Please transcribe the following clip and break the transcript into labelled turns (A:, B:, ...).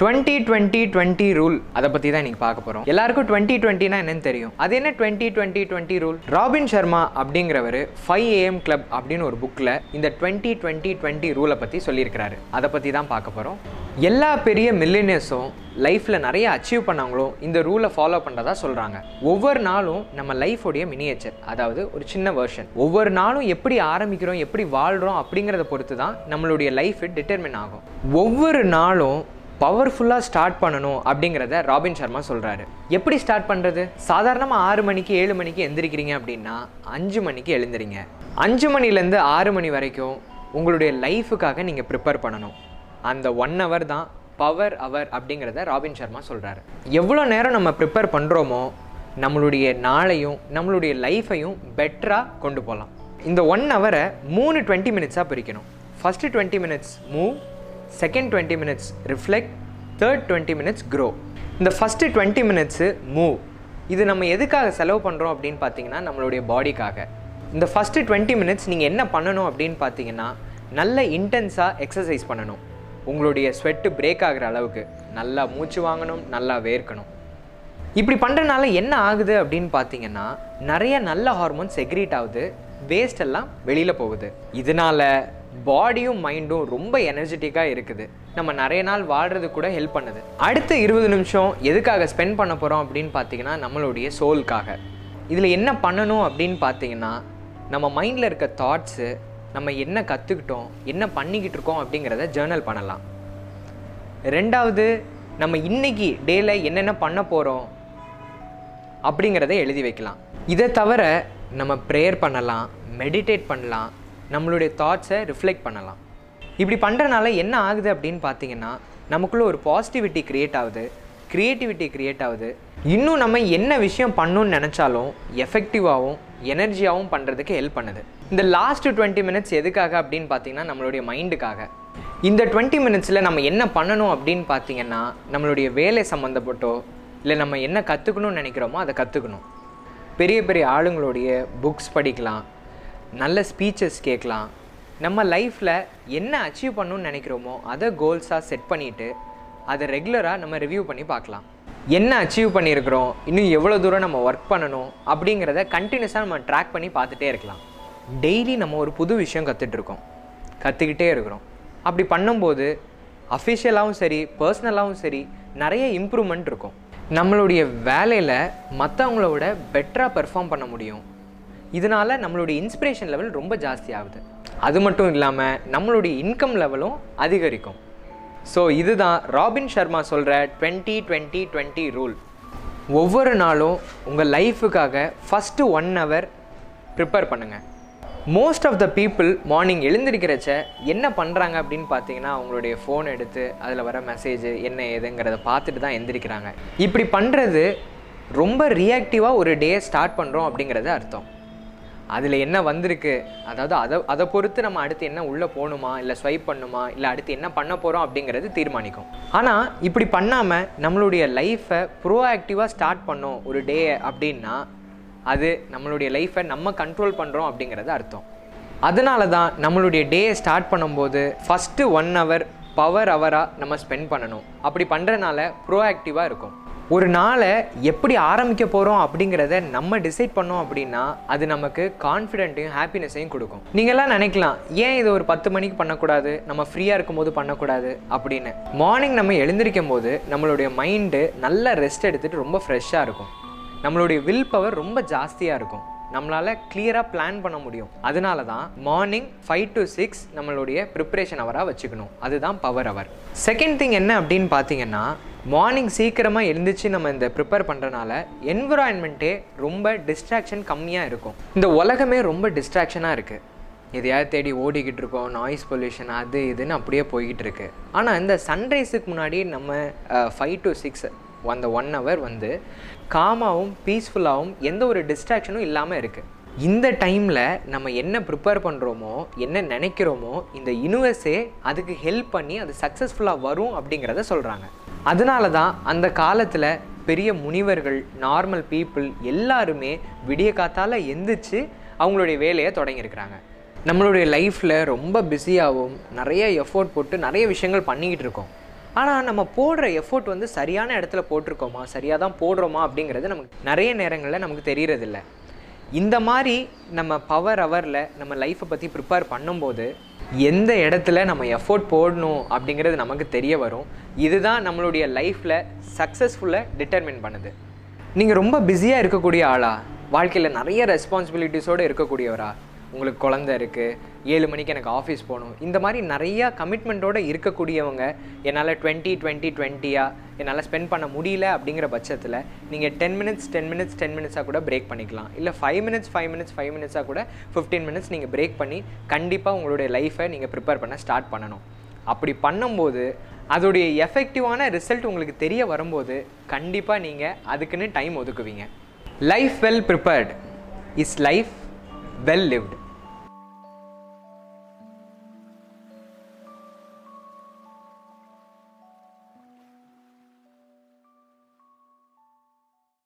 A: Twenty twenty twenty rule அதை பற்றி தான் இன்னைக்கு பார்க்க போகிறோம் எல்லாருக்கும் டுவெண்ட்டி டுவெண்ட்டினா என்னன்னு தெரியும். அது என்ன twenty twenty twenty rule? Robin Sharma அப்படிங்கிறவர் ஃபைவ் ஏஎம் கிளப் அப்படின்னு ஒரு புக்கில் இந்த டுவெண்ட்டி டுவெண்ட்டி டுவெண்ட்டி ரூலை பற்றி சொல்லியிருக்கிறாரு. அதை பற்றி தான் பார்க்க போகிறோம் எல்லா பெரிய மில்லினியர்ஸும் லைஃப்பில் நிறைய அச்சீவ் பண்ணவங்களும் இந்த ரூலை ஃபாலோ பண்ணுறதா சொல்கிறாங்க ஒவ்வொரு நாளும் நம்ம லைஃபோடைய மினியேச்சர் அதாவது ஒரு சின்ன வெர்ஷன் ஒவ்வொரு நாளும் எப்படி ஆரம்பிக்கிறோம் எப்படி வாழ்கிறோம் அப்படிங்கிறத பொறுத்து தான் நம்மளுடைய லைஃப் டிட்டர்மின் ஆகும். ஒவ்வொரு நாளும் பவர்ஃபுல்லாக ஸ்டார்ட் பண்ணணும் அப்படிங்கிறத ராபின் சர்மா சொல்கிறாரு எப்படி ஸ்டார்ட் பண்ணுறது சாதாரணமாக ஆறு மணிக்கு ஏழு மணிக்கு எந்திரிக்கிறீங்க அப்படின்னா அஞ்சு மணிக்கு எழுந்திரிங்க. அஞ்சு மணிலேருந்து ஆறு மணி வரைக்கும் உங்களுடைய லைஃபுக்காக நீங்கள் ப்ரிப்பேர் பண்ணணும். அந்த ஒன் ஹவர் தான் பவர் அவர் அப்படிங்கிறத ராபின் சர்மா சொல்கிறாரு எவ்வளோ நேரம் நம்ம ப்ரிப்பேர் பண்ணுறோமோ நம்மளுடைய நாளையும் நம்மளுடைய லைஃப்பையும் பெட்டராக கொண்டு போகலாம். இந்த ஒன் ஹவரை மூணு டுவெண்ட்டி மினிட்ஸாக பிரிக்கணும். First twenty minutes move second twenty minutes reflect third twenty minutes grow இந்த ஃபஸ்ட்டு டுவெண்ட்டி மினிட்ஸு மூவ் இது நம்ம எதுக்காக செலவு பண்ணுறோம் அப்படின்னு பார்த்தீங்கன்னா நம்மளுடைய பாடிக்காக இந்த ஃபஸ்ட்டு டுவெண்ட்டி மினிட்ஸ் நீங்கள் என்ன பண்ணணும் அப்படின்னு பார்த்தீங்கன்னா நல்ல இன்டென்ஸாக எக்ஸசைஸ் பண்ணணும். உங்களுடைய ஸ்வெட்டு பிரேக் ஆகிற அளவுக்கு. நல்லா மூச்சு வாங்கணும் நல்லா வேர்க்கணும். இப்படி பண்ணுறனால என்ன ஆகுது அப்படின்னு பார்த்தீங்கன்னா நிறைய நல்ல ஹார்மோன்ஸ் செக்ரீட் ஆகுது. வேஸ்ட் எல்லாம் வெளியில் போகுது. இதனால பாடியும் மைண்டும் ரொம்ப எனர்ஜெட்டிக்காக இருக்குது. நம்ம நிறைய நாள் வாழ்கிறது கூட ஹெல்ப் பண்ணுது. அடுத்த இருபது நிமிஷம் எதுக்காக ஸ்பெண்ட் பண்ண போகிறோம் அப்படின்னு பார்த்தீங்கன்னா நம்மளுடைய சோலுக்காக இதில் என்ன பண்ணணும் அப்படின்னு பார்த்தீங்கன்னா நம்ம மைண்டில் இருக்க தாட்ஸு நம்ம என்ன கற்றுக்கிட்டோம் என்ன பண்ணிக்கிட்டு இருக்கோம் அப்படிங்கிறத ஜேர்னல் பண்ணலாம். ரெண்டாவது நம்ம இன்னைக்கு டேல என்னென்ன பண்ண போகிறோம் அப்படிங்கிறத எழுதி வைக்கலாம். இதை தவிர நம்ம ப்ரேயர் பண்ணலாம் மெடிடேட் பண்ணலாம் நம்மளுடைய தாட்ஸை ரிஃப்ளெக்ட் பண்ணலாம். இப்படி பண்ணுறனால என்ன ஆகுது அப்படின்னு பார்த்தீங்கன்னா நமக்குள்ளே ஒரு பாசிட்டிவிட்டி க்ரியேட் ஆகுது. க்ரியேட்டிவிட்டி க்ரியேட் ஆகுது. இன்னும் நம்ம என்ன விஷயம் பண்ணணும்னு நினச்சாலும் எஃபெக்டிவாகவும் எனர்ஜியாகவும் பண்ணுறதுக்கு ஹெல்ப் பண்ணுது. இந்த லாஸ்ட் டுவெண்ட்டி மினிட்ஸ் எதுக்காக அப்படின்னு பார்த்தீங்கன்னா நம்மளுடைய மைண்டுக்காக இந்த டுவெண்ட்டி மினிட்ஸில் நம்ம என்ன பண்ணணும் அப்படின்னு பார்த்தீங்கன்னா நம்மளுடைய வேலை சம்மந்தப்பட்டோ இல்லை நம்ம என்ன கற்றுக்கணும்னு நினைக்கிறோமோ அதை கற்றுக்கணும் பெரிய பெரிய ஆளுங்களுடைய புக்ஸ் படிக்கலாம். நல்ல ஸ்பீச்சஸ் கேட்கலாம். நம்ம லைஃப்பில் என்ன அச்சீவ் பண்ணணும்னு நினைக்கிறோமோ அதை கோல்ஸாக செட் பண்ணிவிட்டு அதை ரெகுலராக நம்ம ரிவ்யூ பண்ணி பார்க்கலாம். என்ன அச்சீவ் பண்ணியிருக்கிறோம்? இன்னும் எவ்வளோ தூரம் நம்ம ஒர்க் பண்ணணும்? அப்படிங்கிறத கண்டினியூஸாக நம்ம ட்ராக் பண்ணி பார்த்துட்டே இருக்கலாம். டெய்லி நம்ம ஒரு புது விஷயம் கற்றுட்ருக்கோம் கற்றுக்கிட்டே இருக்கிறோம். அப்படி பண்ணும்போது அஃபிஷியலாகவும் சரி பர்சனலாகவும் சரி நிறைய இம்ப்ரூவ்மெண்ட் இருக்கும். நம்மளுடைய வேலையில் மற்றவங்களோட பெட்டராக பெர்ஃபார்ம் பண்ண முடியும். இதனால் நம்மளுடைய இன்ஸ்பிரேஷன் லெவல் ரொம்ப ஜாஸ்தி ஆகுது. அது மட்டும் இல்லாமல் நம்மளுடைய இன்கம் லெவலும் அதிகரிக்கும். ஸோ இதுதான் ராபின் சர்மா சொல்கிற டுவெண்ட்டி டுவெண்ட்டி டுவெண்ட்டி ரூல் ஒவ்வொரு நாளும் உங்கள் லைஃபுக்காக ஃபஸ்ட்டு ஒன் ஹவர் ப்ரிப்பேர் பண்ணுங்கள் most of the people morning எழுந்திருக்கிறச்ச என்ன பண்ணுறாங்க அப்படின்னு பார்த்தீங்கன்னா அவங்களுடைய ஃபோன் எடுத்து அதில் வர மெசேஜ் என்ன ஏதுங்கிறத பார்த்துட்டு தான் எந்திரிக்கிறாங்க. இப்படி பண்ணுறது ரொம்ப ரியாக்டிவாக ஒரு டே ஸ்டார்ட் பண்ணுறோம் அப்படிங்கிறது அர்த்தம். அதில் என்ன வந்திருக்கு? அதாவது அதை அதை பொறுத்து நம்ம அடுத்து என்ன உள்ளே போகணுமா இல்லை ஸ்வைப் பண்ணுமா? இல்லை அடுத்து என்ன பண்ண போகிறோம் அப்படிங்கிறது தீர்மானிக்கும். ஆனால் இப்படி பண்ணாமல் நம்மளுடைய லைஃப்பை ப்ரோஆக்டிவாக ஸ்டார்ட் பண்ணோம் ஒரு டே அப்படின்னா அது நம்மளுடைய லைஃப்பை நம்ம கண்ட்ரோல் பண்ணுறோம் அப்படிங்கிறது அர்த்தம். அதனால தான் நம்மளுடைய டேயை ஸ்டார்ட் பண்ணும்போது ஃபஸ்ட்டு ஒன் ஹவர் பவர் ஹவராக நம்ம ஸ்பெண்ட் பண்ணணும். அப்படி பண்ணுறனால ப்ரோஆக்டிவாக இருக்கும். ஒரு நாளை எப்படி ஆரம்பிக்க போகிறோம் அப்படிங்கிறத நம்ம டிசைட் பண்ணோம் அப்படின்னா அது நமக்கு கான்ஃபிடென்ட்டையும் ஹாப்பினஸையும் கொடுக்கும். நீங்கள்லாம் நினைக்கலாம் ஏன் இதை ஒரு பத்து மணிக்கு பண்ணக்கூடாது? நம்ம ஃப்ரீயாக இருக்கும்போது பண்ணக்கூடாது? அப்படின்னு. மார்னிங் நம்ம எழுந்திருக்கும் போது நம்மளுடைய மைண்டு நல்ல ரெஸ்ட் எடுத்துகிட்டு ரொம்ப ஃப்ரெஷ்ஷாக இருக்கும். நம்மளுடைய வில் பவர் ரொம்ப ஜாஸ்தியாக இருக்கும். நம்மளால் கிளியராக பிளான் பண்ண முடியும். அதனால தான் மார்னிங் ஃபைவ் டு சிக்ஸ் நம்மளுடைய ப்ரிப்ரேஷன் அவராக வச்சுக்கணும். அதுதான் பவர் அவர் செகண்ட் திங் என்ன அப்படின்னு பார்த்தீங்கன்னா மார்னிங் சீக்கிரமாக எழுந்திரிச்சு நம்ம இந்த ப்ரிப்பேர் பண்ணுறனால என்விரான்மெண்ட்டே ரொம்ப டிஸ்ட்ராக்ஷன் கம்மியாக இருக்கும். இந்த உலகமே ரொம்ப டிஸ்ட்ராக்ஷனாக இருக்குது எதையாவது தேடி ஓடிக்கிட்டு இருக்கோம் நாய்ஸ் பொல்யூஷன் அது இதுன்னு அப்படியே போய்கிட்டு இருக்கு. ஆனால் இந்த சன்ரைஸுக்கு முன்னாடி நம்ம ஃபைவ் டு சிக்ஸ் அந்த ஒன் ஹவர் வந்து காமாகவும் பீஸ்ஃபுல்லாகவும் எந்த ஒரு டிஸ்ட்ராக்ஷனும் இல்லாமல் இருக்குது இந்த டைமில் நம்ம என்ன ப்ரிப்பேர் பண்ணுறோமோ என்ன நினைக்கிறோமோ இந்த யூனிவர்ஸே அதுக்கு ஹெல்ப் பண்ணி அது சக்ஸஸ்ஃபுல்லாக வரும் அப்படிங்கிறத சொல்கிறாங்க அதனால தான் அந்த காலத்தில் பெரிய முனிவர்கள் நார்மல் பீப்புள் எல்லாருமே விடிய காத்தால் எந்திரிச்சு அவங்களுடைய வேலையை தொடங்கியிருக்கிறாங்க. நம்மளுடைய லைஃப்பில் ரொம்ப பிஸியாகவும் நிறைய எஃபோர்ட் போட்டு நிறைய விஷயங்கள் பண்ணிக்கிட்டு இருக்கோம். ஆனால் நம்ம போடுற எஃபோர்ட் வந்து சரியான இடத்துல போட்டிருக்கோமா? சரியாக தான் போடுறோமா அப்படிங்கிறது நமக்கு நிறைய நேரங்களில் நமக்கு தெரியறதில்ல. இந்த மாதிரி நம்ம பவர் ஹவரில் நம்ம லைஃப்பை பற்றி ப்ரிப்பேர் பண்ணும்போது எந்த இடத்துல நம்ம எஃபோர்ட் போடணும் அப்படிங்கிறது நமக்கு தெரிய வரும். இதுதான் நம்மளுடைய லைஃப்பில் சக்ஸஸ்ஃபுல்லாக டிட்டர்மின் பண்ணுது. நீங்கள் ரொம்ப பிஸியாக இருக்கக்கூடிய ஆளா வாழ்க்கையில் நிறைய ரெஸ்பான்சிபிலிட்டிஸோடு இருக்கக்கூடியவரா உங்களுக்கு குழந்த இருக்குது ஏழு மணிக்கு எனக்கு ஆஃபீஸ் போகணும். இந்த மாதிரி நிறையா கமிட்மெண்ட்டோடு இருக்கக்கூடியவங்க என்னால் டுவெண்ட்டி டுவெண்ட்டி டுவெண்ட்டியாக என்னால் ஸ்பெண்ட் பண்ண முடியல அப்படிங்கிற பட்சத்தில் நீங்கள் ten minutes ten minutes ten மினிட்ஸாக கூட பிரேக் பண்ணிக்கலாம். இல்லை five minutes five minutes five மினிட்ஸாக கூட ஃபிஃப்டீன் மினிட்ஸ் நீங்கள் பிரேக் பண்ணி கண்டிப்பாக உங்களுடைய லைஃப்பை நீங்கள் ப்ரிப்பேர் பண்ண ஸ்டார்ட் பண்ணணும். அப்படி பண்ணும்போது அதோடைய எஃபெக்டிவான ரிசல்ட் உங்களுக்கு தெரிய வரும்போது கண்டிப்பாக நீங்கள் அதுக்குன்னு time ஒதுக்குவீங்க. Life well prepared is life well lived